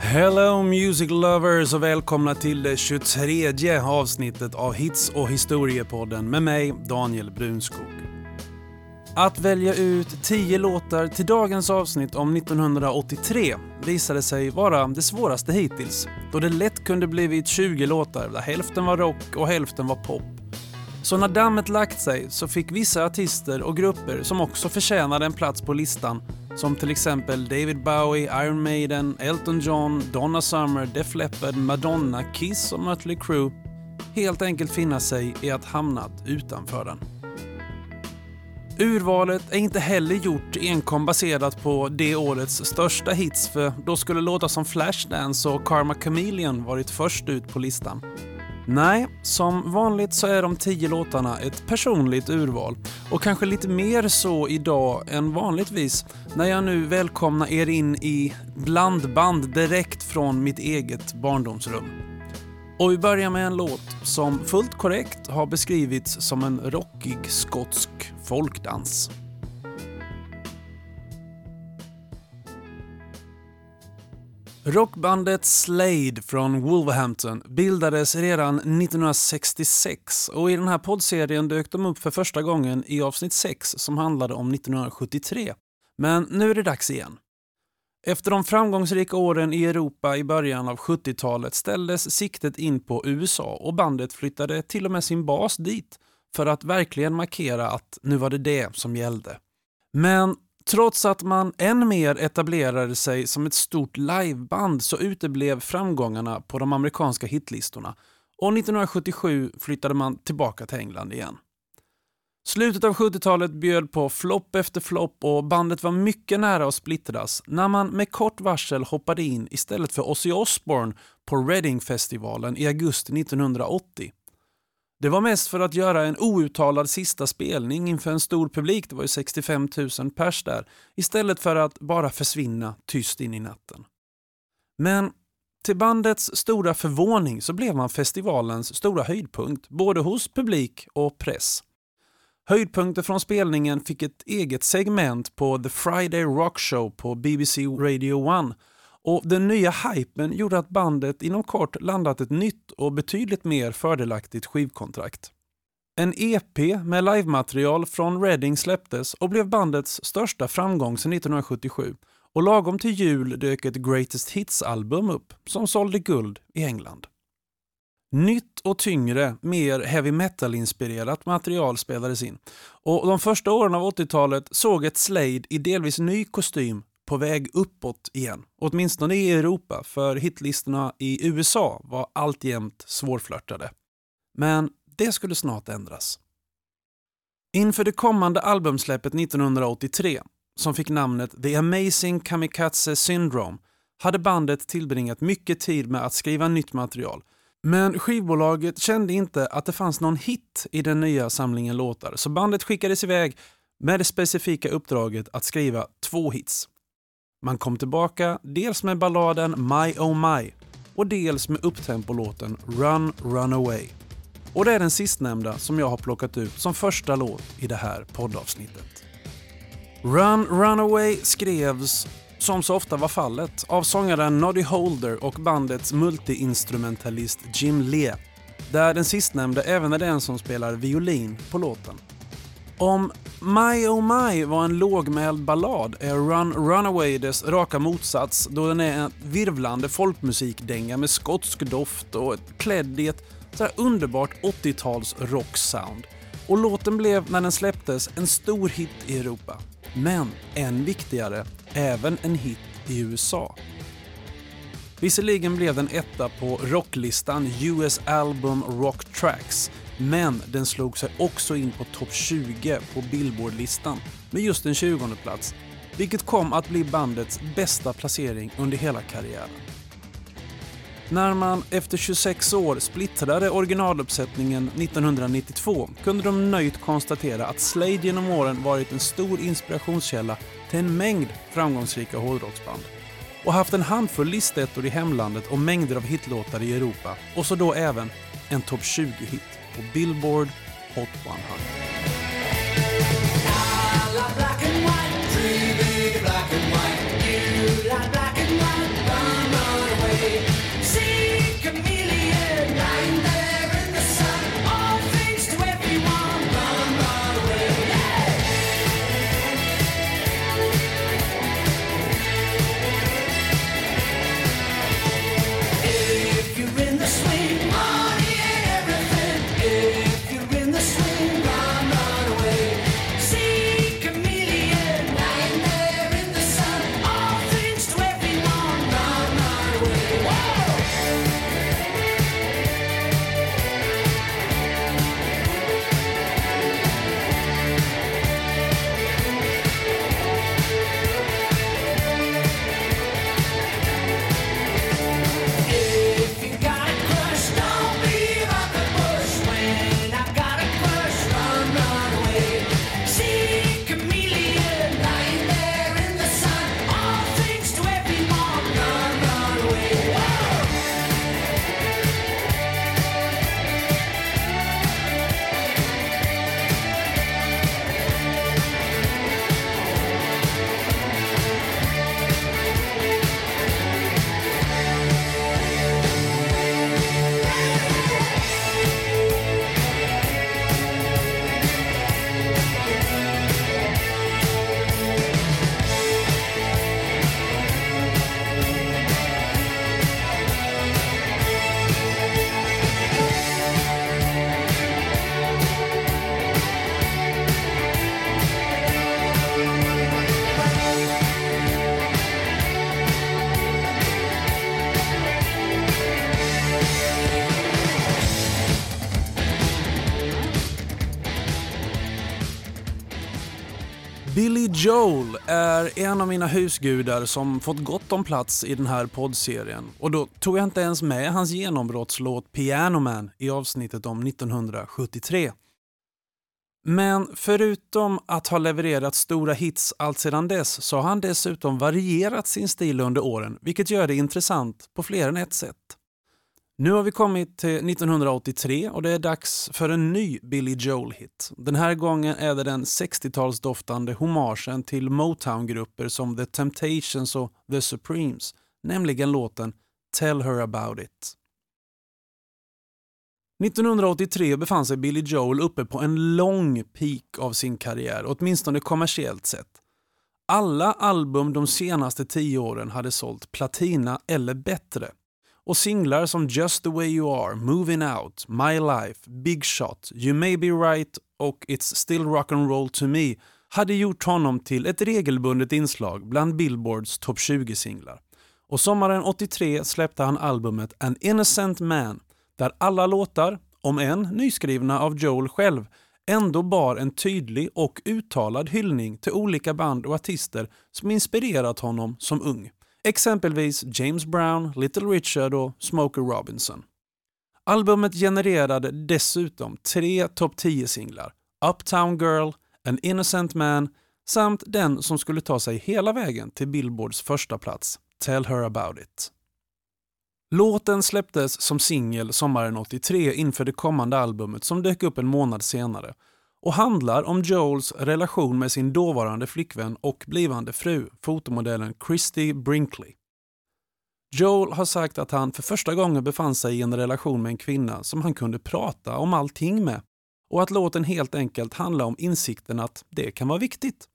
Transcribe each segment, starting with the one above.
Hello music lovers och välkomna till det 23 avsnittet av Hits och historiepodden med mig Daniel Brunskog. Att välja ut 10 låtar till dagens avsnitt om 1983 visade sig vara det svåraste hittills då det lätt kunde blivit 20 låtar där hälften var rock och hälften var pop. Så när dammet lagt sig så fick vissa artister och grupper som också förtjänade en plats på listan som till exempel David Bowie, Iron Maiden, Elton John, Donna Summer, Def Leppard, Madonna, Kiss och Mötley Crüe helt enkelt finna sig i att hamnat utanför den. Urvalet är inte heller gjort enkom baserat på det årets största hits för då skulle låtar som Flashdance och Karma Chameleon varit först ut på listan. Nej, som vanligt så är de tio låtarna ett personligt urval och kanske lite mer så idag än vanligtvis när jag nu välkomnar er in i blandband direkt från mitt eget barndomsrum. Och vi börjar med en låt som fullt korrekt har beskrivits som en rockig skotsk folkdans. Rockbandet Slade från Wolverhampton bildades redan 1966 och i den här poddserien dök de upp för första gången i avsnitt 6 som handlade om 1973. Men nu är det dags igen. Efter de framgångsrika åren i Europa i början av 70-talet ställdes siktet in på USA och bandet flyttade till och med sin bas dit för att verkligen markera att nu var det det som gällde. Men trots att man än mer etablerade sig som ett stort liveband så uteblev framgångarna på de amerikanska hitlistorna och 1977 flyttade man tillbaka till England igen. Slutet av 70-talet bjöd på flopp efter flopp och bandet var mycket nära att splittras när man med kort varsel hoppade in istället för Ozzy Osbourne på Reading-festivalen i augusti 1980. Det var mest för att göra en outtalad sista spelning inför en stor publik, det var ju 65 000 pers där, istället för att bara försvinna tyst in i natten. Men till bandets stora förvåning så blev man festivalens stora höjdpunkt, både hos publik och press. Höjdpunkter från spelningen fick ett eget segment på The Friday Rock Show på BBC Radio 1 och den nya hypen gjorde att bandet inom kort landat ett nytt och betydligt mer fördelaktigt skivkontrakt. En EP med livematerial från Reading släpptes och blev bandets största framgång sedan 1977 och lagom till jul dök ett Greatest Hits-album upp som sålde guld i England. Nytt och tyngre, mer heavy metal-inspirerat material spelades in. Och de första åren av 80-talet såg ett Slade i delvis ny kostym på väg uppåt igen. Åtminstone i Europa, för hitlistorna i USA var alltjämt svårflörtade. Men det skulle snart ändras. Inför det kommande albumsläppet 1983, som fick namnet The Amazing Kamikaze Syndrome, hade bandet tillbringat mycket tid med att skriva nytt material men skivbolaget kände inte att det fanns någon hit i den nya samlingen låtar så bandet skickades iväg med det specifika uppdraget att skriva två hits. Man kom tillbaka dels med balladen My Oh My och dels med upptempolåten Run Run Away. Och det är den sistnämnda som jag har plockat ut som första låt i det här poddavsnittet. Run Run Away skrevs som så ofta var fallet, av sångaren Noddy Holder och bandets multiinstrumentalist Jim Lee, där den sistnämnde även är den som spelar violin på låten. Om My Oh My var en lågmäld ballad är Run Runaway dess raka motsats då den är en virvlande folkmusikdänga med skotsk doft och klädd i ett så underbart 80-tals rocksound. Och låten blev när den släpptes en stor hit i Europa. Men än viktigare, även en hit i USA. Visserligen blev den etta på rocklistan US Album Rock Tracks, men den slog sig också in på topp 20 på Billboard-listan med just en 20 plats, vilket kom att bli bandets bästa placering under hela karriären. När man efter 26 år splittrade originaluppsättningen 1992 kunde de nöjt konstatera att Slade genom åren varit en stor inspirationskälla till en mängd framgångsrika hårdrocksband och haft en handfull listettor i hemlandet och mängder av hitlåtar i Europa och så då även en topp 20-hit på Billboard Hot 100. Joel är en av mina husgudar som fått gott om plats i den här poddserien och då tog jag inte ens med hans genombrottslåt Piano Man i avsnittet om 1973. Men förutom att ha levererat stora hits allt sedan dess så har han dessutom varierat sin stil under åren vilket gör det intressant på fler än ett sätt. Nu har vi kommit till 1983 och det är dags för en ny Billy Joel-hit. Den här gången är det den 60-talsdoftande hommagen till Motown-grupper som The Temptations och The Supremes, nämligen låten Tell Her About It. 1983 befann sig Billy Joel uppe på en lång peak av sin karriär, åtminstone kommersiellt sett. Alla album de senaste tio åren hade sålt platina eller bättre och singlar som Just the way you are, Moving out, My life, Big shot, You may be right och It's still rock and roll to me hade gjort honom till ett regelbundet inslag bland Billboards topp 20-singlar. Och sommaren 83 släppte han albumet An innocent man där alla låtar, om än nyskrivna av Joel själv, ändå bar en tydlig och uttalad hyllning till olika band och artister som inspirerat honom som ung. Exempelvis James Brown, Little Richard och Smokey Robinson. Albumet genererade dessutom tre topp 10-singlar. Uptown Girl, An Innocent Man samt den som skulle ta sig hela vägen till Billboards första plats, Tell Her About It. Låten släpptes som singel sommaren 83 inför det kommande albumet som dök upp en månad senare och handlar om Joels relation med sin dåvarande flickvän och blivande fru, fotomodellen Christy Brinkley. Joel har sagt att han för första gången befann sig i en relation med en kvinna som han kunde prata om allting med och att låten helt enkelt handlar om insikten att det kan vara viktigt.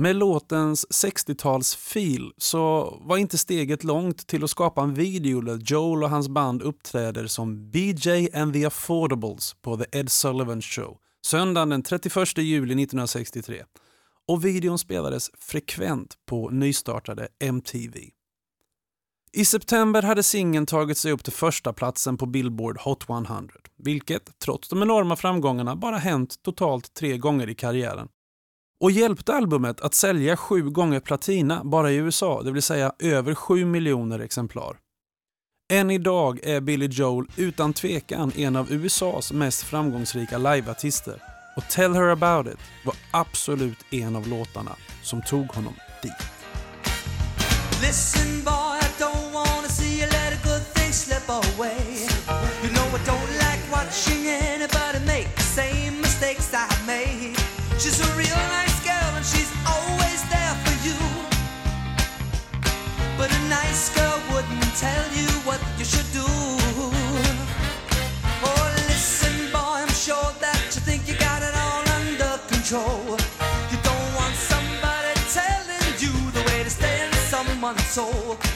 Med låtens 60-tals-feel så var inte steget långt till att skapa en video där Joel och hans band uppträder som BJ and the Affordables på The Ed Sullivan Show söndagen den 31 juli 1963 och videon spelades frekvent på nystartade MTV. I september hade singeln tagit sig upp till första platsen på Billboard Hot 100, vilket trots de enorma framgångarna bara hänt totalt tre gånger i karriären. Och hjälpte albumet att sälja sju gånger platina bara i USA, det vill säga över sju miljoner exemplar. Än idag är Billy Joel utan tvekan en av USAs mest framgångsrika liveartister och Tell Her About It var absolut en av låtarna som tog honom dit. Listen boy, I don't wanna see you let a good thing slip away. Soul.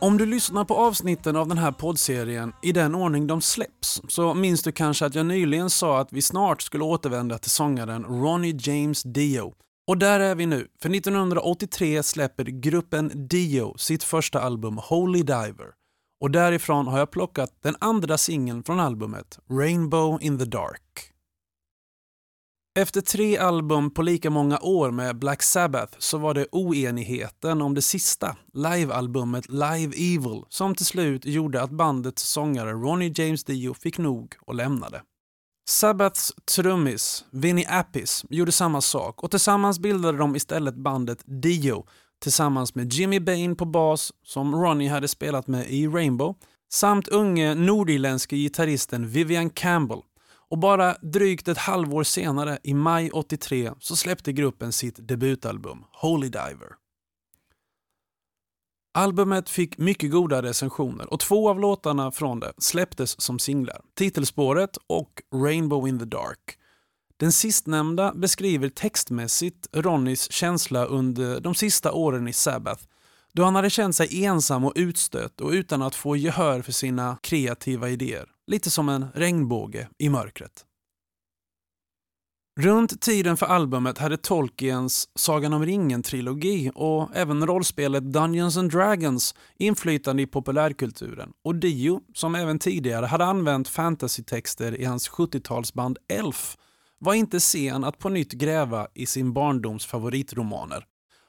Om du lyssnar på avsnitten av den här poddserien i den ordning de släpps så minns du kanske att jag nyligen sa att vi snart skulle återvända till sångaren Ronnie James Dio. Och där är vi nu, för 1983 släpper gruppen Dio sitt första album Holy Diver. Och därifrån har jag plockat den andra singeln från albumet, Rainbow in the Dark. Efter tre album på lika många år med Black Sabbath så var det oenigheten om det sista, livealbumet Live Evil, som till slut gjorde att bandets sångare Ronnie James Dio fick nog och lämnade. Sabbaths trummis Vinnie Appice gjorde samma sak och tillsammans bildade de istället bandet Dio tillsammans med Jimmy Bain på bas som Ronnie hade spelat med i Rainbow samt unge nordirländske gitarristen Vivian Campbell och bara drygt ett halvår senare, i maj 83, så släppte gruppen sitt debutalbum Holy Diver. Albumet fick mycket goda recensioner och två av låtarna från det släpptes som singlar. Titelspåret och Rainbow in the Dark. Den sistnämnda beskriver textmässigt Ronnys känsla under de sista åren i Sabbath då han hade känt sig ensam och utstött och utan att få gehör för sina kreativa idéer. Lite som en regnbåge i mörkret. Runt tiden för albumet hade Tolkiens Sagan om ringen-trilogi och även rollspelet Dungeons and Dragons inflytande i populärkulturen och Dio, som även tidigare hade använt fantasytexter i hans 70-talsband Elf, var inte sen att på nytt gräva i sin barndoms favoritromaner.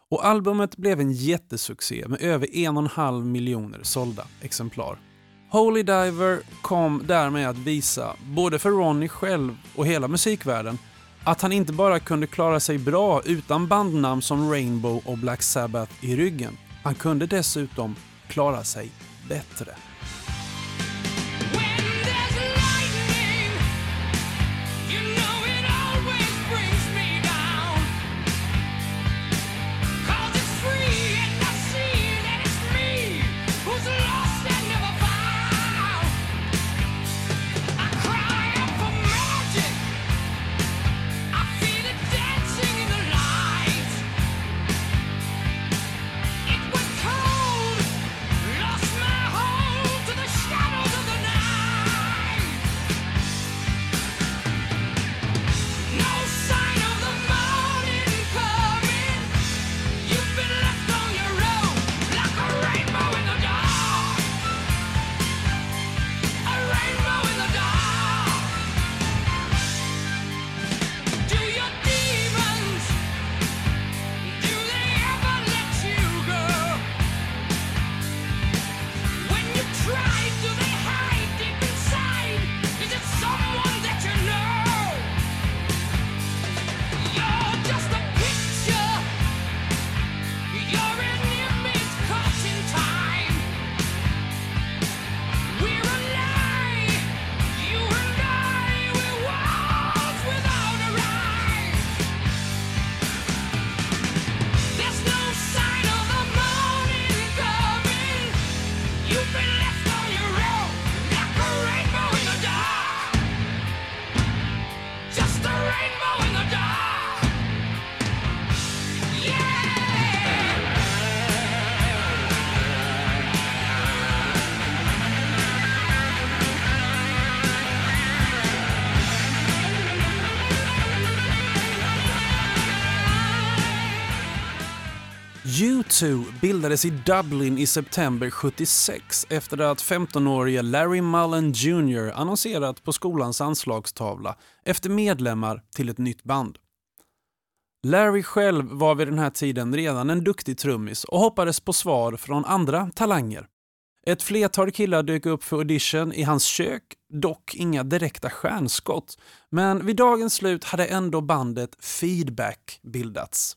Och albumet blev en jättesuccé med över en och en halv miljoner sålda exemplar. Holy Diver kom därmed att visa, både för Ronnie själv och hela musikvärlden, att han inte bara kunde klara sig bra utan bandnamn som Rainbow och Black Sabbath i ryggen. Han kunde dessutom klara sig bättre. Bildades i Dublin i september 76 efter att 15-årige Larry Mullen Jr annonserat på skolans anslagstavla efter medlemmar till ett nytt band. Larry själv var vid den här tiden redan en duktig trummis och hoppades på svar från andra talanger. Ett flertal killar dök upp för audition i hans kök, dock inga direkta stjärnskott. Men vid dagens slut hade ändå bandet Feedback bildats.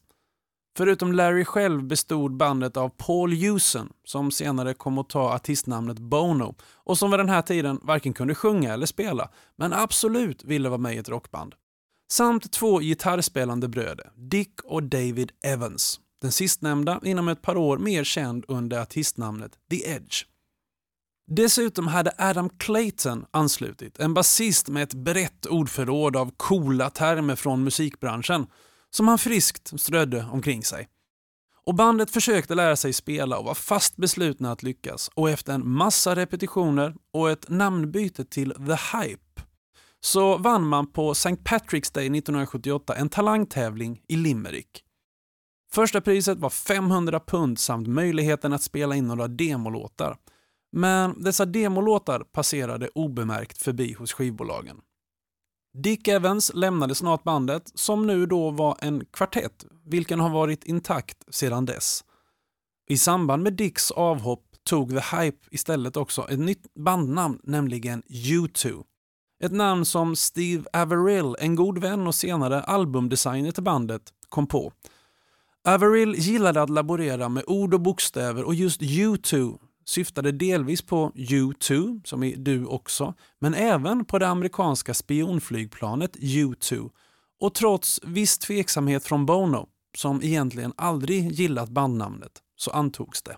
Förutom Larry själv bestod bandet av Paul Hewson, som senare kom att ta artistnamnet Bono och som vid den här tiden varken kunde sjunga eller spela, men absolut ville vara med i ett rockband. Samt två gitarrspelande bröder, Dick och David Evans. Den sistnämnda inom ett par år mer känd under artistnamnet The Edge. Dessutom hade Adam Clayton anslutit, en basist med ett brett ordförråd av coola termer från musikbranschen som han friskt strödde omkring sig. Och bandet försökte lära sig spela och var fast beslutna att lyckas och efter en massa repetitioner och ett namnbyte till The Hype så vann man på St. Patrick's Day 1978 en talangtävling i Limerick. Första priset var 500 pund samt möjligheten att spela in några demolåtar. Men dessa demolåtar passerade obemärkt förbi hos skivbolagen. Dick Evans lämnade snart bandet, som nu då var en kvartett, vilken har varit intakt sedan dess. I samband med Dicks avhopp tog The Hype istället också ett nytt bandnamn, nämligen U2. Ett namn som Steve Averill, en god vän och senare albumdesigner till bandet, kom på. Averill gillade att laborera med ord och bokstäver och just U2 syftade delvis på U2, som i du också, men även på det amerikanska spionflygplanet U2 och trots viss tveksamhet från Bono, som egentligen aldrig gillat bandnamnet, så antogs det.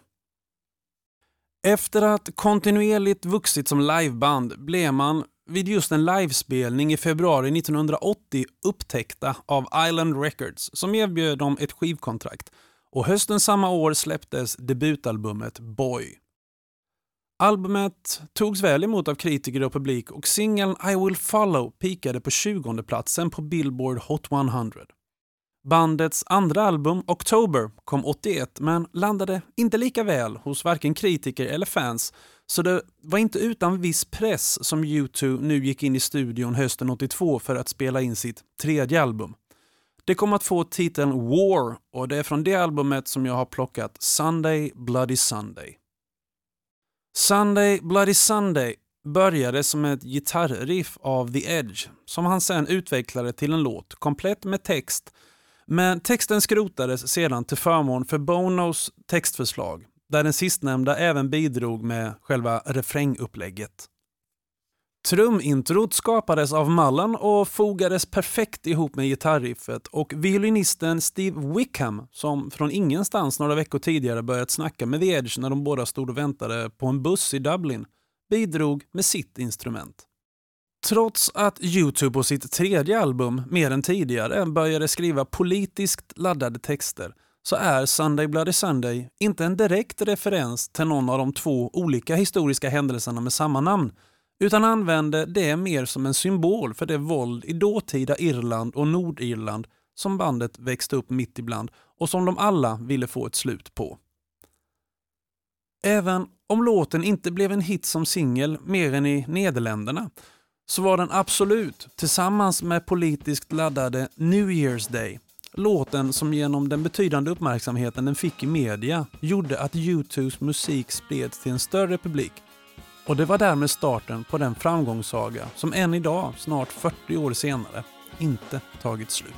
Efter att kontinuerligt vuxit som liveband blev man vid just en livespelning i februari 1980 upptäckta av Island Records som erbjöd dem ett skivkontrakt och hösten samma år släpptes debutalbumet Boy. Albumet togs väl emot av kritiker och publik och singeln I will follow pikade på 20 platsen på Billboard Hot 100. Bandets andra album, October, kom 81 men landade inte lika väl hos varken kritiker eller fans så det var inte utan viss press som U2 nu gick in i studion hösten 82 för att spela in sitt tredje album. Det kom att få titeln War och det är från det albumet som jag har plockat Sunday Bloody Sunday. Sunday Bloody Sunday började som ett gitarriff av The Edge som han sen utvecklade till en låt komplett med text men texten skrotades sedan till förmån för Bonos textförslag där den sistnämnda även bidrog med själva refrängupplägget. Trumintrot skapades av Mullen och fogades perfekt ihop med gitarriffet och violinisten Steve Wickham, som från ingenstans några veckor tidigare börjat snacka med The Edge när de båda stod och väntade på en buss i Dublin, bidrog med sitt instrument. Trots att YouTube på sitt tredje album, mer än tidigare, började skriva politiskt laddade texter så är Sunday Bloody Sunday inte en direkt referens till någon av de två olika historiska händelserna med samma namn utan använde det mer som en symbol för det våld i dåtida Irland och Nordirland som bandet växte upp mitt ibland och som de alla ville få ett slut på. Även om låten inte blev en hit som singel mer än i Nederländerna så var den absolut, tillsammans med politiskt laddade New Year's Day, låten som genom den betydande uppmärksamheten den fick i media gjorde att U2s musik spreds till en större publik och det var därmed starten på den framgångssaga som än idag, snart 40 år senare, inte tagit slut.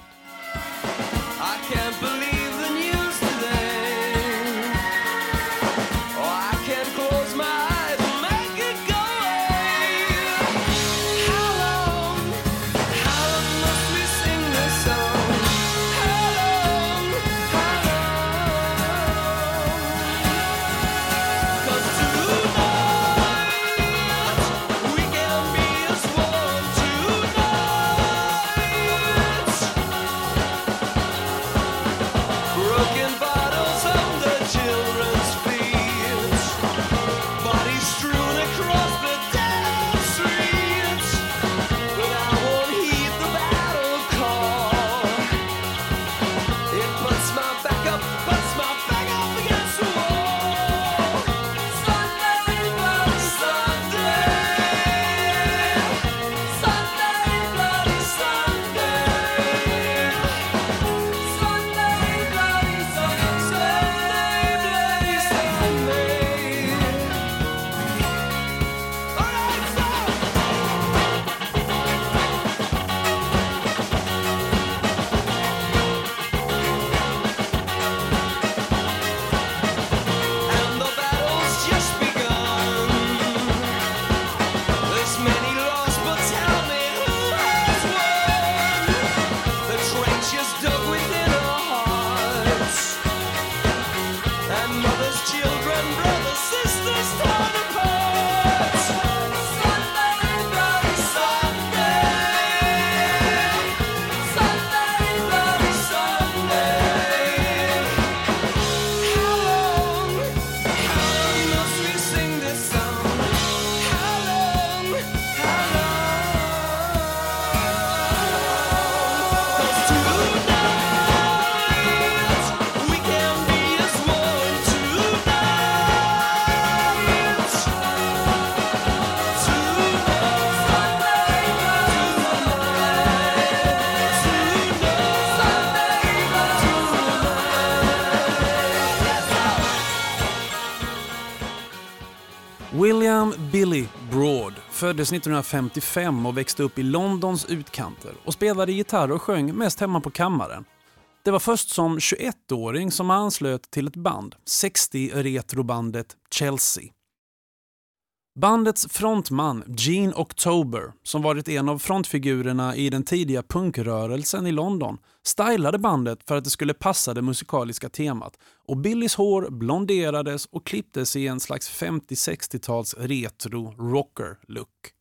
Billy Broad föddes 1955 och växte upp i Londons utkanter och spelade gitarr och sjöng mest hemma på kammaren. Det var först som 21-åring som han anslöt till ett band, 60-retrobandet Chelsea. Bandets frontman Gene October, som varit en av frontfigurerna i den tidiga punkrörelsen i London, stylade bandet för att det skulle passa det musikaliska temat och Billys hår blonderades och klipptes i en slags 50-60-tals retro rocker-look.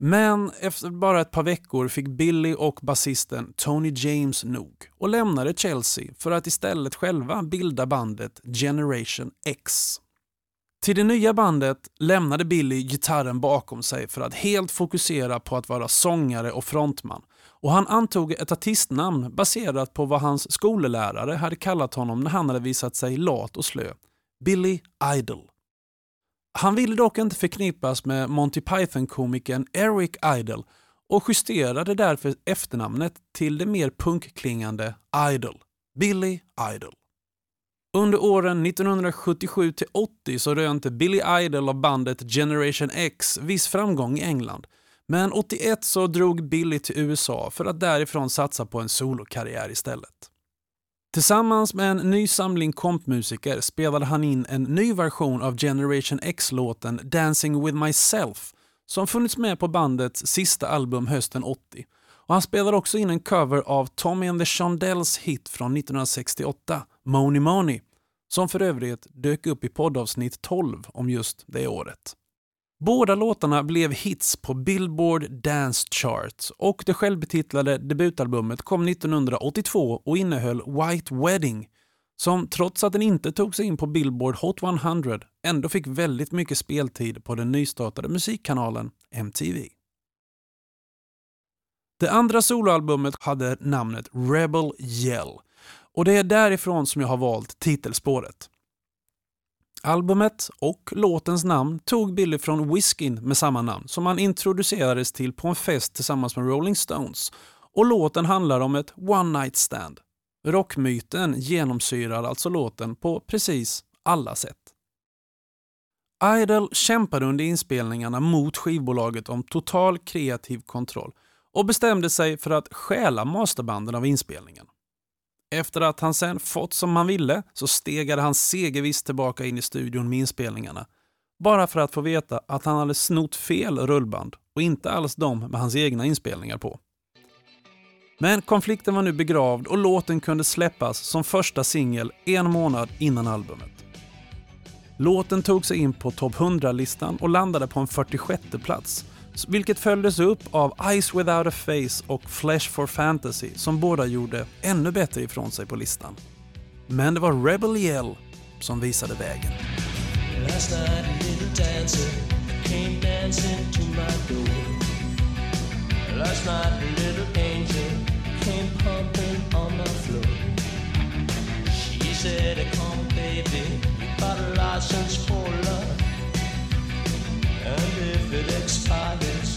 Men efter bara ett par veckor fick Billy och basisten Tony James nog och lämnade Chelsea för att istället själva bilda bandet Generation X. Till det nya bandet lämnade Billy gitarren bakom sig för att helt fokusera på att vara sångare och frontman. Och han antog ett artistnamn baserat på vad hans skolelärare hade kallat honom när han hade visat sig lat och slö. Billy Idol. Han ville dock inte förknippas med Monty Python-komikern Eric Idle och justerade därför efternamnet till det mer punkklingande Idol. Billy Idol. Under åren 1977 till 80 så rönte Billy Idol av bandet Generation X viss framgång i England. Men 81 så drog Billy till USA för att därifrån satsa på en solokarriär istället. Tillsammans med en ny samling kompmusiker spelade han in en ny version av Generation X-låten Dancing with myself som funnits med på bandets sista album hösten 80. Och han spelade också in en cover av Tommy and the Shondells hit från 1968, Money Money, som för övrigt dök upp i poddavsnitt 12 om just det året. Båda låtarna blev hits på Billboard Dance Charts och det självbetitlade debutalbumet kom 1982 och innehöll White Wedding som trots att den inte tog sig in på Billboard Hot 100 ändå fick väldigt mycket speltid på den nystartade musikkanalen MTV. Det andra soloalbumet hade namnet Rebel Yell och det är därifrån som jag har valt titelspåret. Albumet och låtens namn tog Billy från Whiskyn med samma namn som han introducerades till på en fest tillsammans med Rolling Stones och låten handlar om ett one night stand. Rockmyten genomsyrar alltså låten på precis alla sätt. Idol kämpade under inspelningarna mot skivbolaget om total kreativ kontroll och bestämde sig för att stjäla masterbanden av inspelningen. Efter att han sen fått som han ville så stegade han segervisst tillbaka in i studion med inspelningarna. Bara för att få veta att han hade snott fel rullband och inte alls de med hans egna inspelningar på. Men konflikten var nu begravd och låten kunde släppas som första singel en månad innan albumet. Låten tog sig in på topp 100-listan och landade på en 46 plats vilket följdes upp av Eyes Without a Face och Flesh for Fantasy som båda gjorde ännu bättre ifrån sig på listan. Men det var Rebel Yell som visade vägen. Last night a came dancing to my door. Last night a little angel came pumping on my floor. She said, come baby, you got a license for love. And if it expires,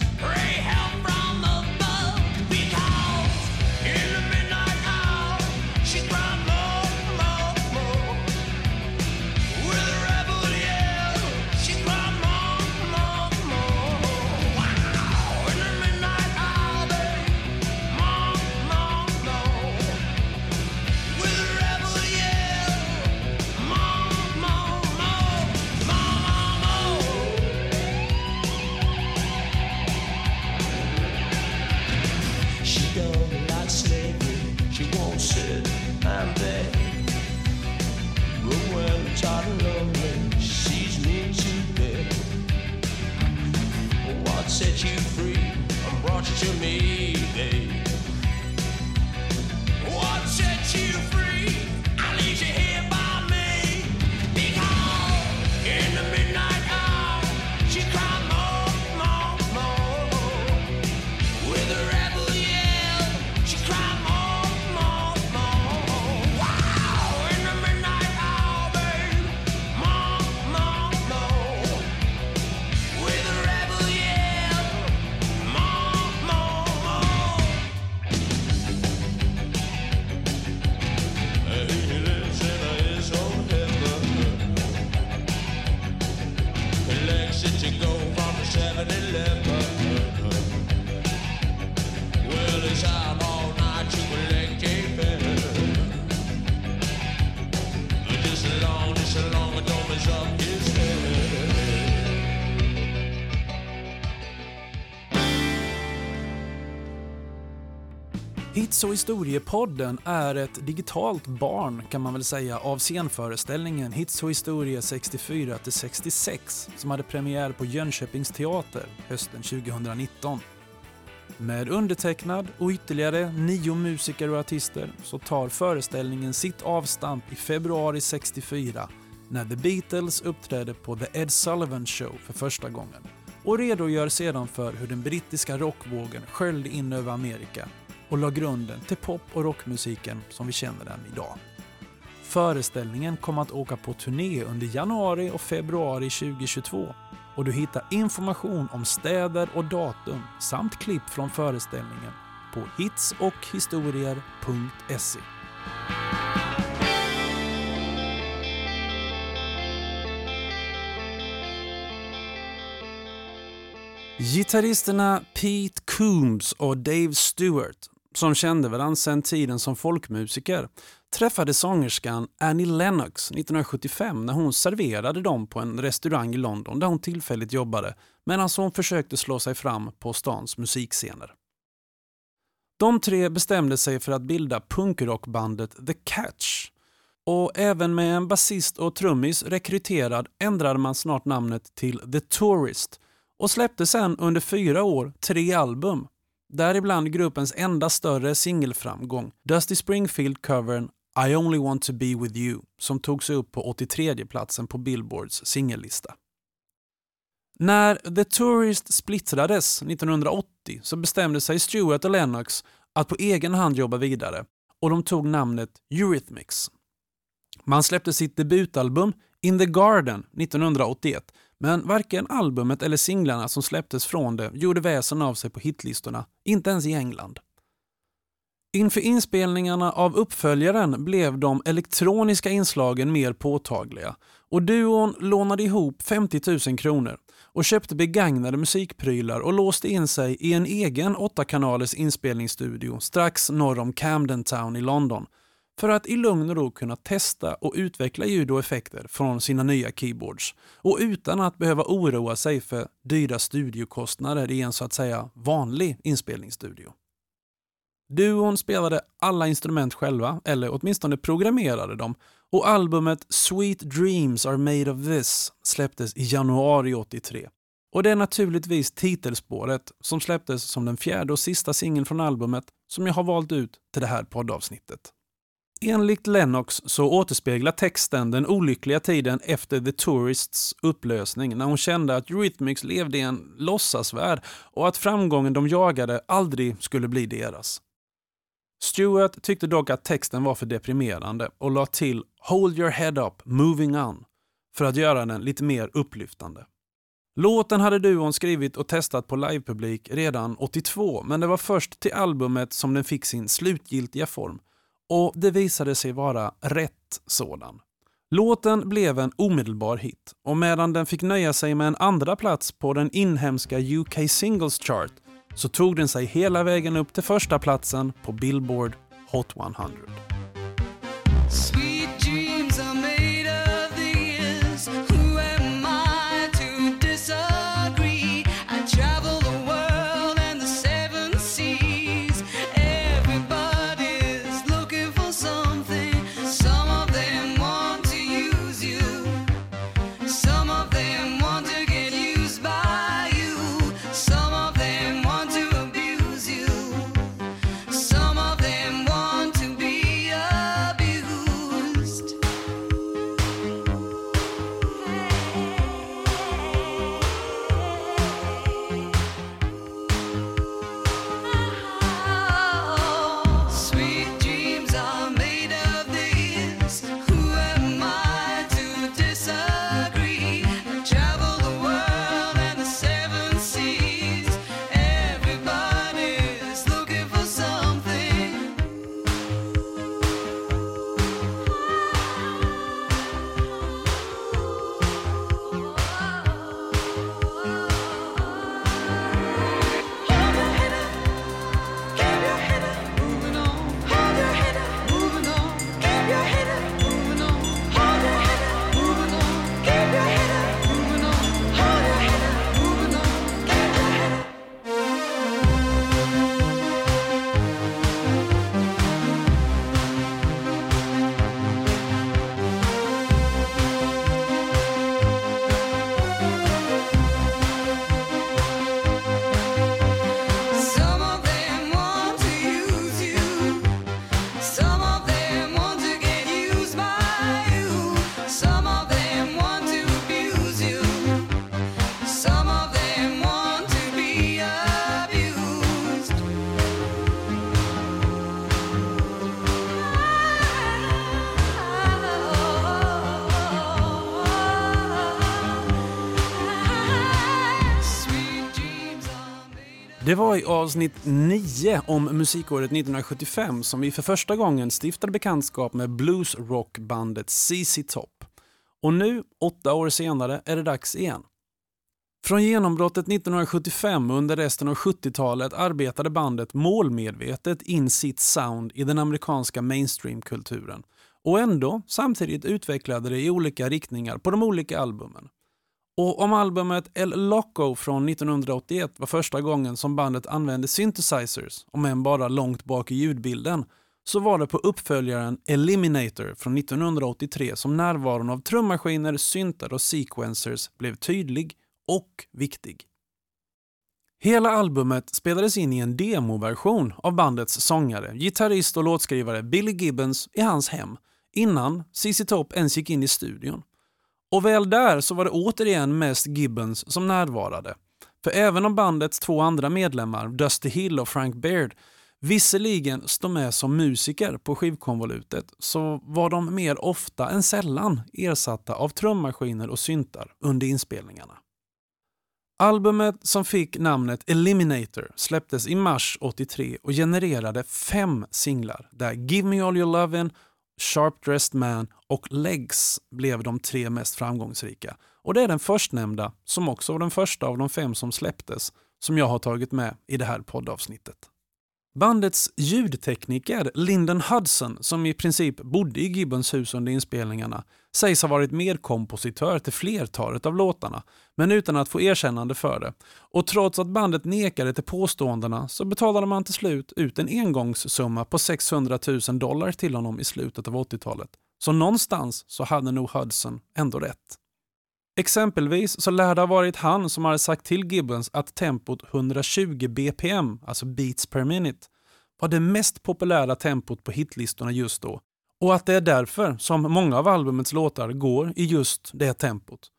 Hits och historiepodden är ett digitalt barn kan man väl säga av scenföreställningen Hits och historia 64-66 som hade premiär på Jönköpings teater hösten 2019. Med undertecknad och ytterligare nio musiker och artister så tar föreställningen sitt avstamp i februari 64 när The Beatles uppträdde på The Ed Sullivan Show för första gången och redogör sedan för hur den brittiska rockvågen sköljde in över Amerika och la grunden till pop och rockmusiken som vi känner den idag. Föreställningen kommer att åka på turné under januari och februari 2022 och du hittar information om städer och datum samt klipp från föreställningen på hitsochhistorier.se. Gitarristerna Pete Coombs och Dave Stewart, som kände varandra sedan tiden som folkmusiker, träffade sångerskan Annie Lennox 1975 när hon serverade dem på en restaurang i London där hon tillfälligt jobbade medan hon försökte slå sig fram på stans musikscener. De tre bestämde sig för att bilda punkrockbandet The Catch och även med en basist och trummis rekryterad ändrade man snart namnet till The Tourist och släppte sen under fyra år tre album. Däribland gruppens enda större singelframgång, Dusty Springfield-covern I only want to be with you, som tog sig upp på 83 platsen på Billboards singellista. När The Tourist splittrades 1980 så bestämde sig Stewart och Lennox att på egen hand jobba vidare och de tog namnet Eurythmics. Man släppte sitt debutalbum In the Garden 1981 men varken albumet eller singlarna som släpptes från det gjorde väsen av sig på hitlistorna, inte ens i England. Inför inspelningarna av uppföljaren blev de elektroniska inslagen mer påtagliga och duon lånade ihop 50 000 kronor och köpte begagnade musikprylar och låste in sig i en egen åttakanalers inspelningsstudio strax norr om Camden Town i London för att i lugn och ro kunna testa och utveckla ljud och effekter från sina nya keyboards och utan att behöva oroa sig för dyra studiokostnader i en så att säga vanlig inspelningsstudio. Duon spelade alla instrument själva, eller åtminstone programmerade dem och albumet Sweet Dreams Are Made of This släpptes i januari 83. Och det är naturligtvis titelspåret som släpptes som den fjärde och sista singeln från albumet som jag har valt ut till det här poddavsnittet. Enligt Lennox så återspeglar texten den olyckliga tiden efter The Tourists upplösning när hon kände att Eurythmics levde i en låtsasvärld och att framgången de jagade aldrig skulle bli deras. Stewart tyckte dock att texten var för deprimerande och la till “Hold your head up, moving on” för att göra den lite mer upplyftande. Låten hade duon skrivit och testat på livepublik redan 82 men det var först till albumet som den fick sin slutgiltiga form och det visade sig vara rätt sådan. Låten blev en omedelbar hit och medan den fick nöja sig med en andra plats på den inhemska UK Singles Chart så tog den sig hela vägen upp till första platsen på Billboard Hot 100. Det var i avsnitt 9 om musikåret 1975 som vi för första gången stiftade bekantskap med bluesrockbandet ZZ Top. Och nu, åtta år senare, är det dags igen. Från genombrottet 1975 och under resten av 70-talet arbetade bandet målmedvetet in sitt sound i den amerikanska mainstreamkulturen och ändå samtidigt utvecklade det i olika riktningar på de olika albumen. Och om albumet El Loco från 1981 var första gången som bandet använde synthesizers, om än bara långt bak i ljudbilden, så var det på uppföljaren Eliminator från 1983 som närvaron av trummaskiner, syntar och sequencers blev tydlig och viktig. Hela albumet spelades in i en demoversion av bandets sångare, gitarrist och låtskrivare Billy Gibbons i hans hem innan ZZ Top ens gick in i studion. Och väl där så var det återigen mest Gibbons som närvarade. För även om bandets två andra medlemmar, Dusty Hill och Frank Baird, visserligen står med som musiker på skivkonvolutet så var de mer ofta än sällan ersatta av trummaskiner och syntar under inspelningarna. Albumet som fick namnet Eliminator släpptes i mars 83 och genererade fem singlar där Give Me All Your Lovin', Sharp Dressed Man och Legs blev de tre mest framgångsrika. Och det är den förstnämnda, som också var den första av de fem som släpptes, som jag har tagit med i det här poddavsnittet. Bandets ljudtekniker Lyndon Hudson, som i princip bodde i Gibbons hus under inspelningarna, sägs ha varit medkompositör till flertalet av låtarna, men utan att få erkännande för det. Och trots att bandet nekade till påståendena så betalade man till slut ut en engångssumma på 600 000 dollar till honom i slutet av 80-talet. Så någonstans så hade nog Hudson ändå rätt. Exempelvis så lär det ha varit han som hade sagt till Gibbons att tempot 120 bpm, alltså beats per minute, var det mest populära tempot på hitlistorna just då och att det är därför som många av albumets låtar går i just det tempot.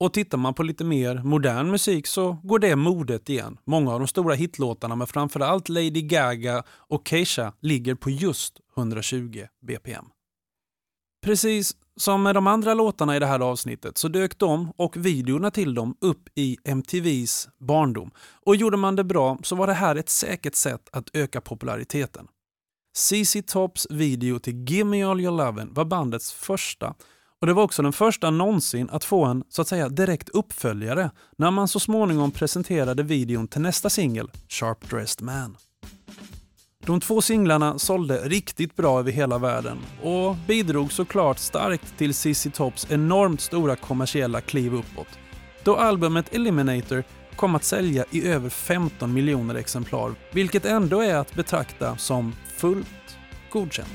Och tittar man på lite mer modern musik så går det modet igen. Många av de stora hitlåtarna med framförallt Lady Gaga och Keisha ligger på just 120 bpm. Precis som med de andra låtarna i det här avsnittet så dök de och videorna till dem upp i MTVs barndom. Och gjorde man det bra så var det här ett säkert sätt att öka populariteten. ZZ Tops video till Give Me All Your Lovin' var bandets första och det var också den första någonsin att få en så att säga direkt uppföljare när man så småningom presenterade videon till nästa singel, Sharp Dressed Man. De två singlarna sålde riktigt bra över hela världen och bidrog såklart starkt till ZZ Tops enormt stora kommersiella kliv uppåt. Då albumet Eliminator kom att sälja i över 15 miljoner exemplar, vilket ändå är att betrakta som fullt godkänt.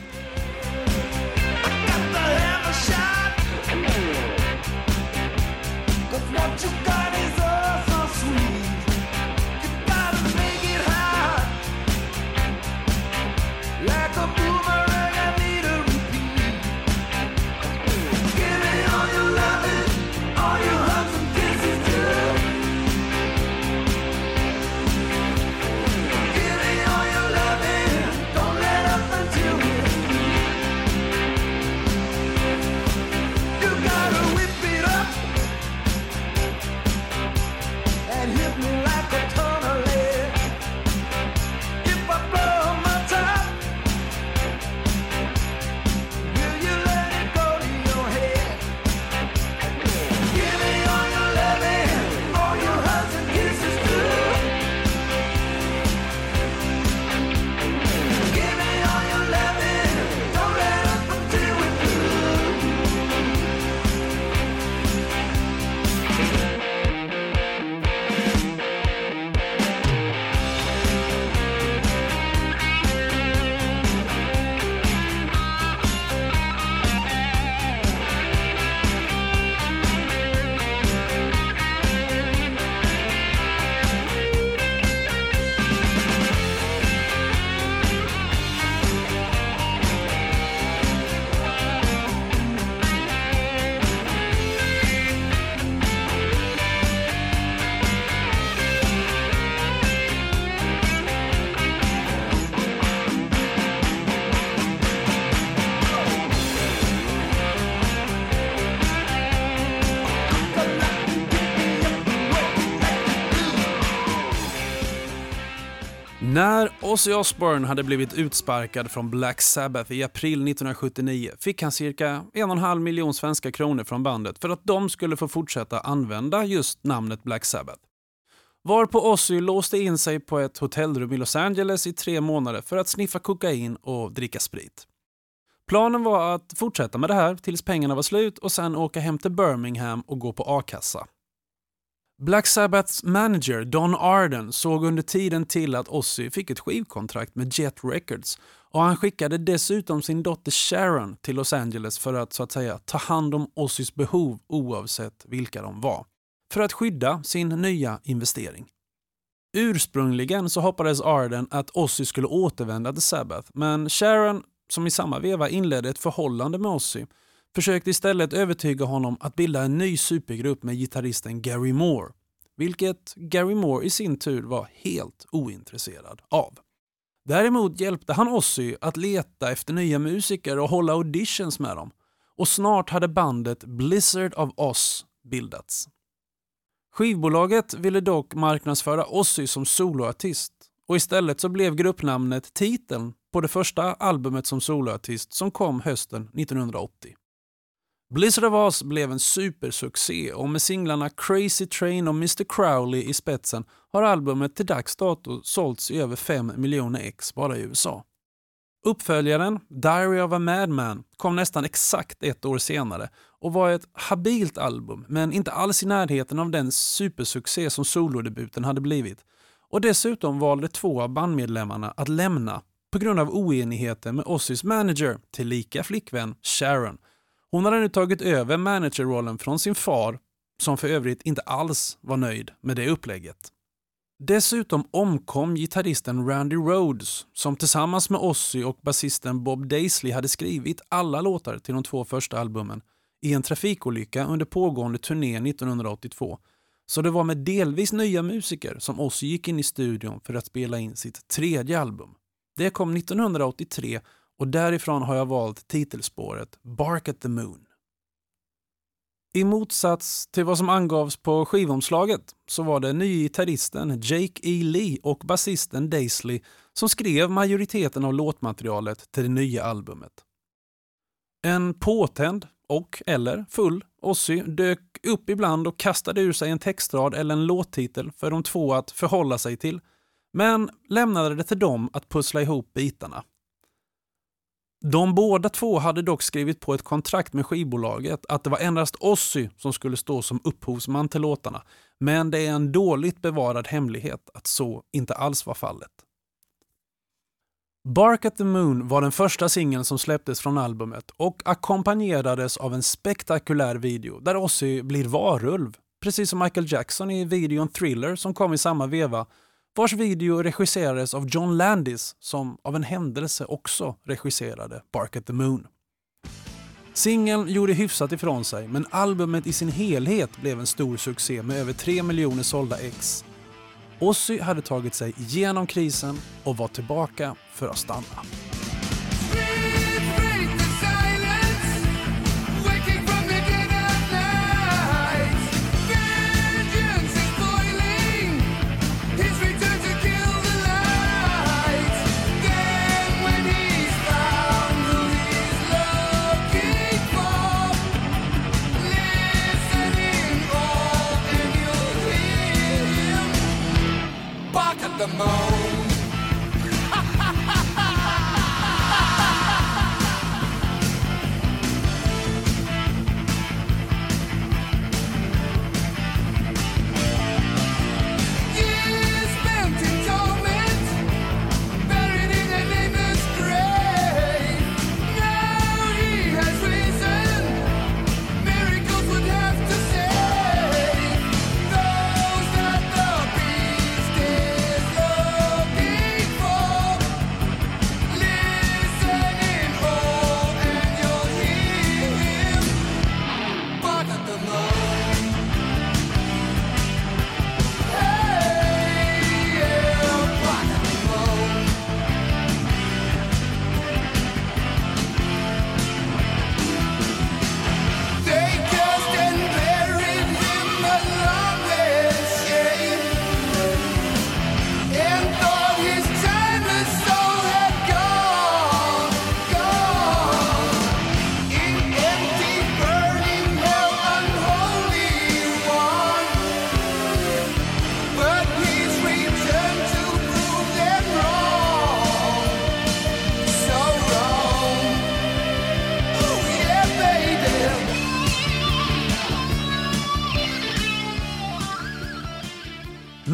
Ozzy Osbourne hade blivit utsparkad från Black Sabbath i april 1979 fick han cirka 1,5 miljon svenska kronor från bandet för att de skulle få fortsätta använda just namnet Black Sabbath. Varpå Ozzy låste in sig på ett hotellrum i Los Angeles i tre månader för att sniffa kokain och dricka sprit. Planen var att fortsätta med det här tills pengarna var slut och sen åka hem till Birmingham och gå på a-kassa. Black Sabbaths manager Don Arden såg under tiden till att Ozzy fick ett skivkontrakt med Jet Records och han skickade dessutom sin dotter Sharon till Los Angeles för att så att säga ta hand om Ozzys behov oavsett vilka de var. För att skydda sin nya investering. Ursprungligen så hoppades Arden att Ozzy skulle återvända till Sabbath men Sharon, som i samma veva inledde ett förhållande med Ozzy, försökte istället övertyga honom att bilda en ny supergrupp med gitarristen Gary Moore, vilket Gary Moore i sin tur var helt ointresserad av. Däremot hjälpte han Ozzy att leta efter nya musiker och hålla auditions med dem och snart hade bandet Blizzard of Oz bildats. Skivbolaget ville dock marknadsföra Ozzy som soloartist och istället så blev gruppnamnet titeln på det första albumet som soloartist som kom hösten 1980. Blizzard of Oz blev en supersuccé och med singlarna Crazy Train och Mr Crowley i spetsen har albumet till dags dato sålts i över 5 miljoner ex bara i USA. Uppföljaren, Diary of a Madman, kom nästan exakt ett år senare och var ett habilt album men inte alls i närheten av den supersuccé som solodebuten hade blivit. Och dessutom valde två av bandmedlemmarna att lämna på grund av oenigheter med Ozzys manager, tillika flickvän Sharon, hon hade nu tagit över managerrollen från sin far, som för övrigt inte alls var nöjd med det upplägget. Dessutom omkom gitarristen Randy Rhodes som tillsammans med Ozzy och basisten Bob Daisley hade skrivit alla låtar till de två första albumen i en trafikolycka under pågående turné 1982. Så det var med delvis nya musiker som Ozzy gick in i studion för att spela in sitt tredje album. Det kom 1983 och därifrån har jag valt titelspåret Bark at the Moon. I motsats till vad som angavs på skivomslaget så var det nygitarristen Jake E. Lee och basisten Daisley som skrev majoriteten av låtmaterialet till det nya albumet. En påtänd och eller full Ozzy dök upp ibland och kastade ur sig en textrad eller en låttitel för de två att förhålla sig till, men lämnade det till dem att pussla ihop bitarna. De båda två hade dock skrivit på ett kontrakt med skivbolaget att det var endast Ozzy som skulle stå som upphovsman till låtarna. Men det är en dåligt bevarad hemlighet att så inte alls var fallet. Bark at the Moon var den första singeln som släpptes från albumet och ackompanjerades av en spektakulär video där Ozzy blir varulv, precis som Michael Jackson i videon Thriller som kom i samma veva vars video regisserades av John Landis som av en händelse också regisserade Bark at the Moon. Singeln gjorde hyfsat ifrån sig men albumet i sin helhet blev en stor succé med över 3 miljoner sålda ex. Ozzy hade tagit sig igenom krisen och var tillbaka för att stanna. The moon.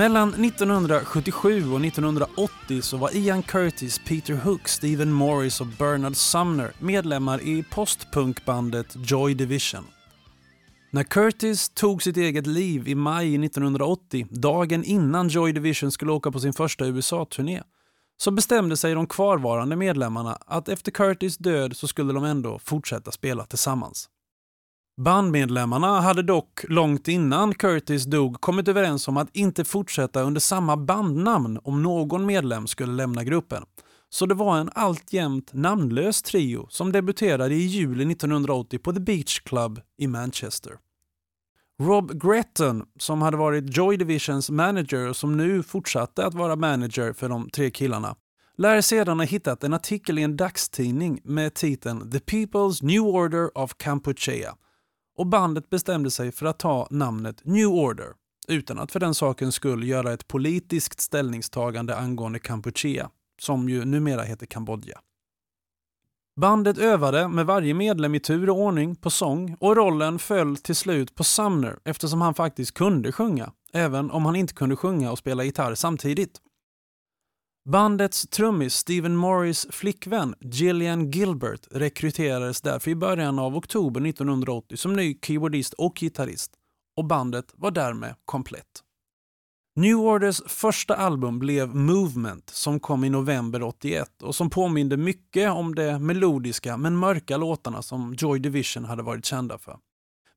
Mellan 1977 och 1980 så var Ian Curtis, Peter Hook, Stephen Morris och Bernard Sumner medlemmar i postpunkbandet Joy Division. När Curtis tog sitt eget liv i maj 1980, dagen innan Joy Division skulle åka på sin första USA-turné, så bestämde sig de kvarvarande medlemmarna att efter Curtis död så skulle de ändå fortsätta spela tillsammans. Bandmedlemmarna hade dock långt innan Curtis dog kommit överens om att inte fortsätta under samma bandnamn om någon medlem skulle lämna gruppen. Så det var en alltjämt namnlös trio som debuterade i juli 1980 på The Beach Club i Manchester. Rob Gretton, som hade varit Joy Divisions manager och som nu fortsatte att vara manager för de tre killarna, lär sedan ha hittat en artikel i en dagstidning med titeln “The People's New Order of Kampuchea” och bandet bestämde sig för att ta namnet New Order utan att för den saken skull göra ett politiskt ställningstagande angående Kampuchea, som ju numera heter Kambodja. Bandet övade med varje medlem i tur och ordning på sång och rollen föll till slut på Sumner eftersom han faktiskt kunde sjunga, även om han inte kunde sjunga och spela gitarr samtidigt. Bandets trummis Stephen Morris flickvän Gillian Gilbert rekryterades därför i början av oktober 1980 som ny keyboardist och gitarrist och bandet var därmed komplett. New Orders första album blev Movement som kom i november 81 och som påminde mycket om de melodiska men mörka låtarna som Joy Division hade varit kända för.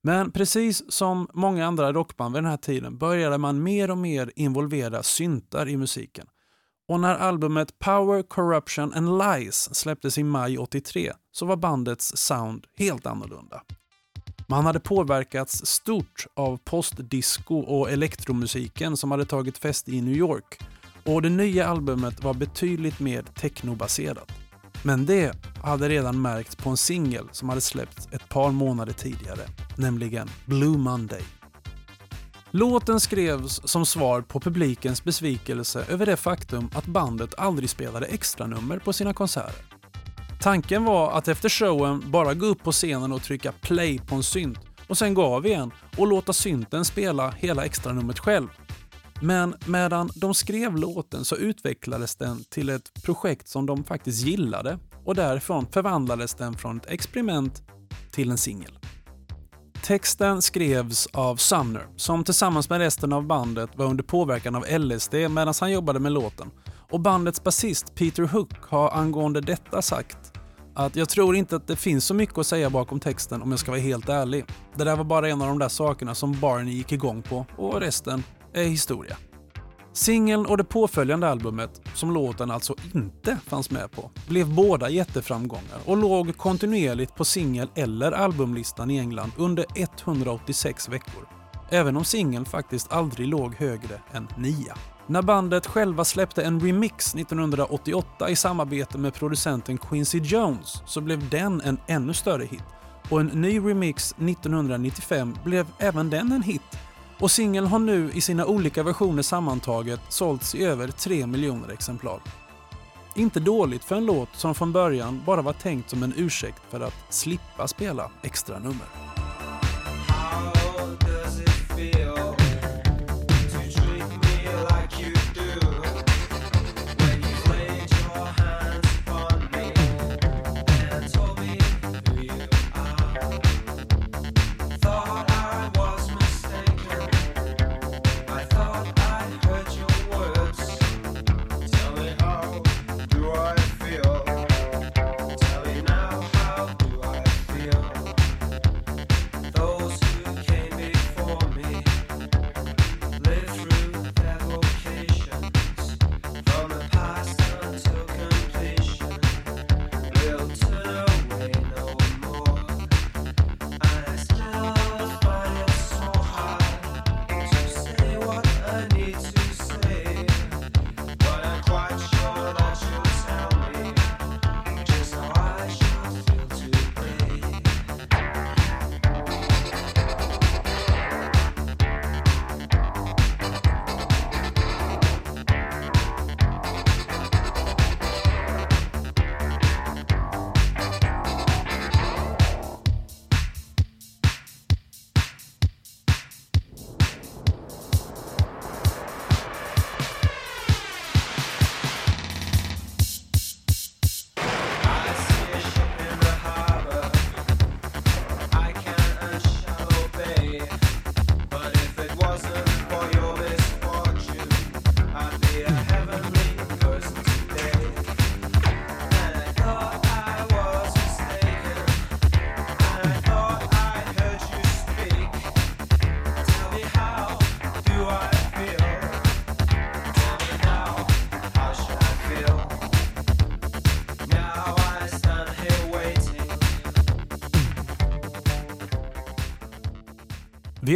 Men precis som många andra rockband vid den här tiden började man mer och mer involvera syntar i musiken. Och när albumet Power, Corruption and Lies släpptes i maj 83 så var bandets sound helt annorlunda. Man hade påverkats stort av postdisco och elektromusiken som hade tagit fäste i New York och det nya albumet var betydligt mer technobaserat. Men det hade redan märkts på en singel som hade släppts ett par månader tidigare, nämligen Blue Monday. Låten skrevs som svar på publikens besvikelse över det faktum att bandet aldrig spelade extranummer på sina konserter. Tanken var att efter showen bara gå upp på scenen och trycka play på en synt och sen gå av igen och låta synten spela hela extranumret själv. Men medan de skrev låten så utvecklades den till ett projekt som de faktiskt gillade och därifrån förvandlades den från ett experiment till en singel. Texten skrevs av Sumner som tillsammans med resten av bandet var under påverkan av LSD medan han jobbade med låten. Och bandets basist Peter Hook har angående detta sagt att jag tror inte att det finns så mycket att säga bakom texten om jag ska vara helt ärlig. Det där var bara en av de där sakerna som Barney gick igång på och resten är historia. Singeln och det påföljande albumet, som låten alltså inte fanns med på, blev båda jätteframgångar och låg kontinuerligt på singel eller albumlistan i England under 186 veckor. Även om singeln faktiskt aldrig låg högre än nia. När bandet själva släppte en remix 1988 i samarbete med producenten Quincy Jones så blev den en ännu större hit. Och en ny remix 1995 blev även den en hit och singeln har nu i sina olika versioner sammantaget sålts i över 3 miljoner exemplar. Inte dåligt för en låt som från början bara var tänkt som en ursäkt för att slippa spela extra nummer.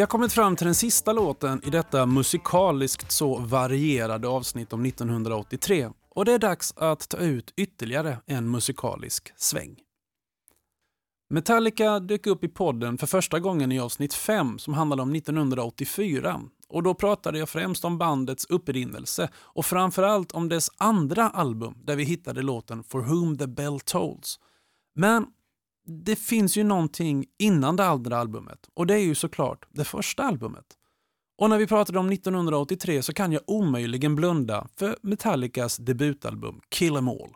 Vi har kommit fram till den sista låten i detta musikaliskt så varierade avsnitt om 1983 och det är dags att ta ut ytterligare en musikalisk sväng. Metallica dök upp i podden för första gången i avsnitt 5 som handlade om 1984 och då pratade jag främst om bandets upprinnelse och framförallt om dess andra album där vi hittade låten For whom the bell tolls. Men det finns ju någonting innan det andra albumet och det är ju såklart det första albumet. Och när vi pratade om 1983 så kan jag omöjligen blunda för Metallicas debutalbum Kill 'Em All.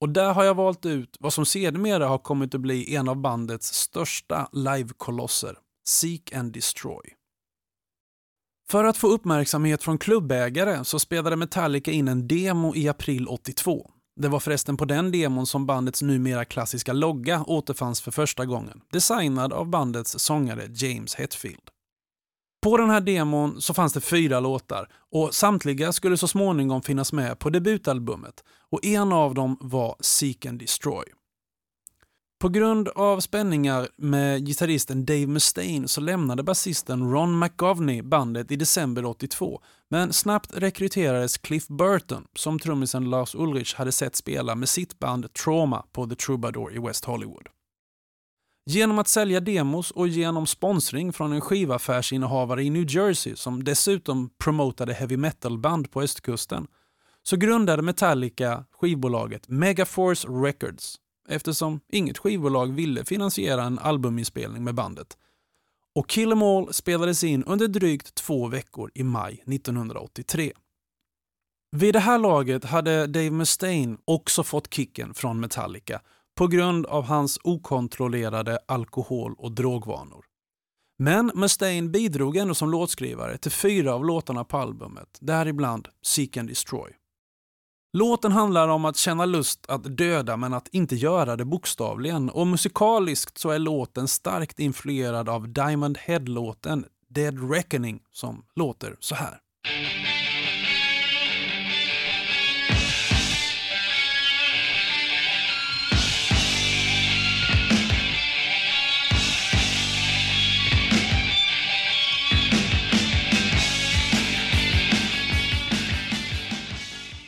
Och där har jag valt ut vad som sedermera har kommit att bli en av bandets största livekolosser, Seek and Destroy. För att få uppmärksamhet från klubbägare så spelade Metallica in en demo i april 82. Det var förresten på den demon som bandets numera klassiska logga återfanns för första gången, designad av bandets sångare James Hetfield. På den här demon så fanns det fyra låtar och samtliga skulle så småningom finnas med på debutalbumet och en av dem var Seek and Destroy. På grund av spänningar med gitarristen Dave Mustaine så lämnade basisten Ron McGovney bandet i december 82 men snabbt rekryterades Cliff Burton som trummisen Lars Ulrich hade sett spela med sitt band Trauma på The Troubadour i West Hollywood. Genom att sälja demos och genom sponsring från en skivaffärsinnehavare i New Jersey som dessutom promotade heavy metal-band på östkusten så grundade Metallica skivbolaget Megaforce Records eftersom inget skivbolag ville finansiera en albuminspelning med bandet. Och Kill 'Em All spelades in under drygt två veckor i maj 1983. Vid det här laget hade Dave Mustaine också fått kicken från Metallica på grund av hans okontrollerade alkohol och drogvanor. Men Mustaine bidrog ändå som låtskrivare till fyra av låtarna på albumet, däribland Seek and Destroy. Låten handlar om att känna lust att döda men att inte göra det bokstavligen och musikaliskt så är låten starkt influerad av Diamond Head-låten Dead Reckoning som låter så här.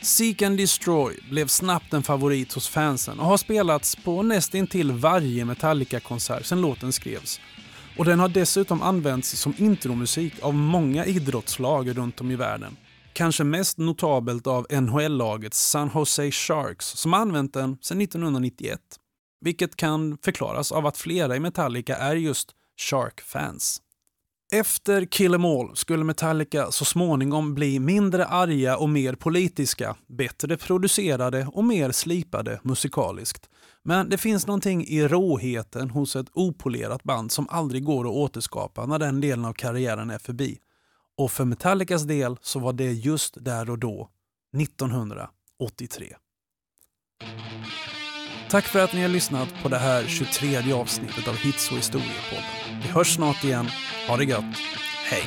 Seek and Destroy blev snabbt en favorit hos fansen och har spelats på nästintill varje Metallica-konsert sedan låten skrevs. Och den har dessutom använts som intromusik av många idrottslag runt om i världen. Kanske mest notabelt av NHL-laget San Jose Sharks som använt den sedan 1991. Vilket kan förklaras av att flera i Metallica är just Shark-fans. Efter Kill 'Em All skulle Metallica så småningom bli mindre arga och mer politiska, bättre producerade och mer slipade musikaliskt. Men det finns någonting i råheten hos ett opolerat band som aldrig går att återskapa när den delen av karriären är förbi. Och för Metallicas del så var det just där och då, 1983. Tack för att ni har lyssnat på det här 23 avsnittet av Hits och historiepodden. Vi hörs snart igen. Ha det gött. Hej!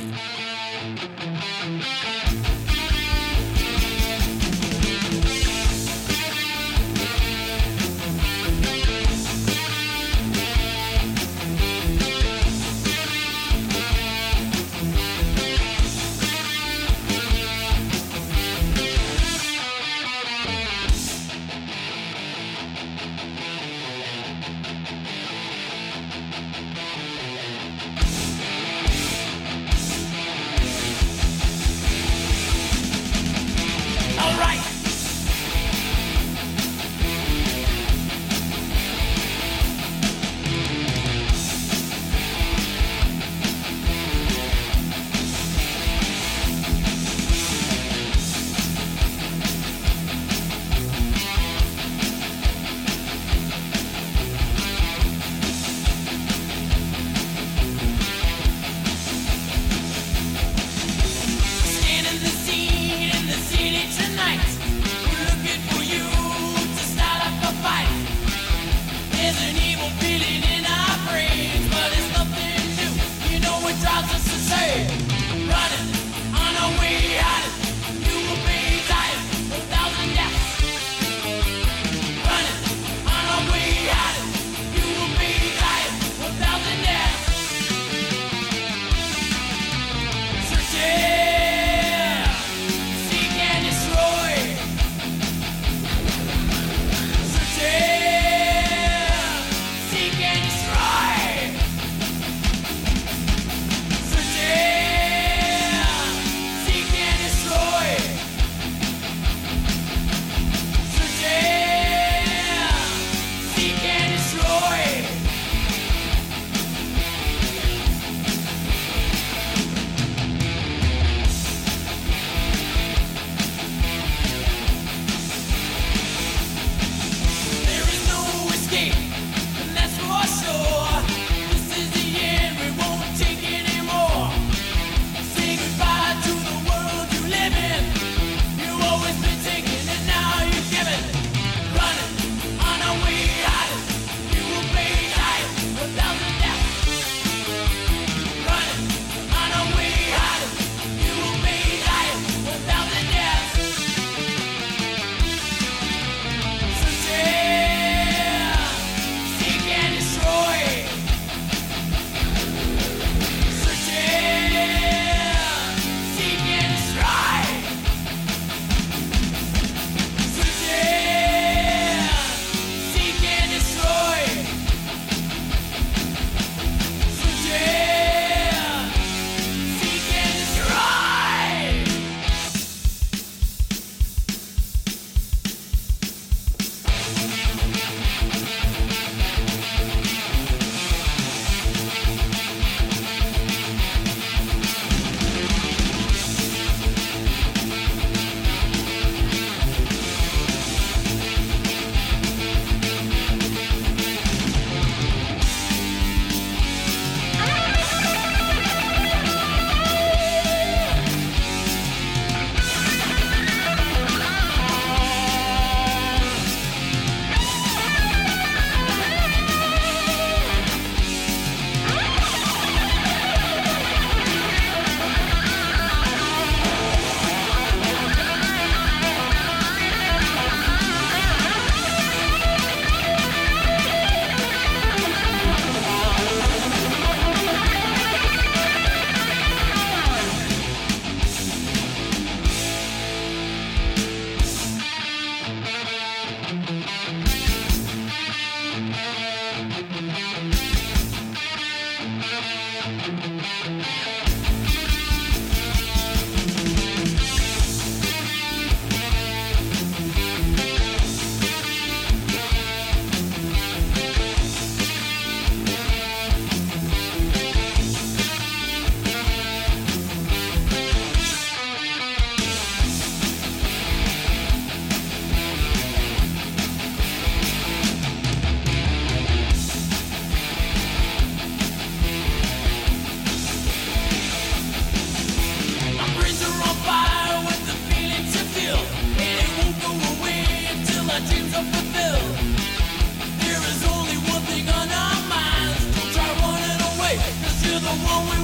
One we will find.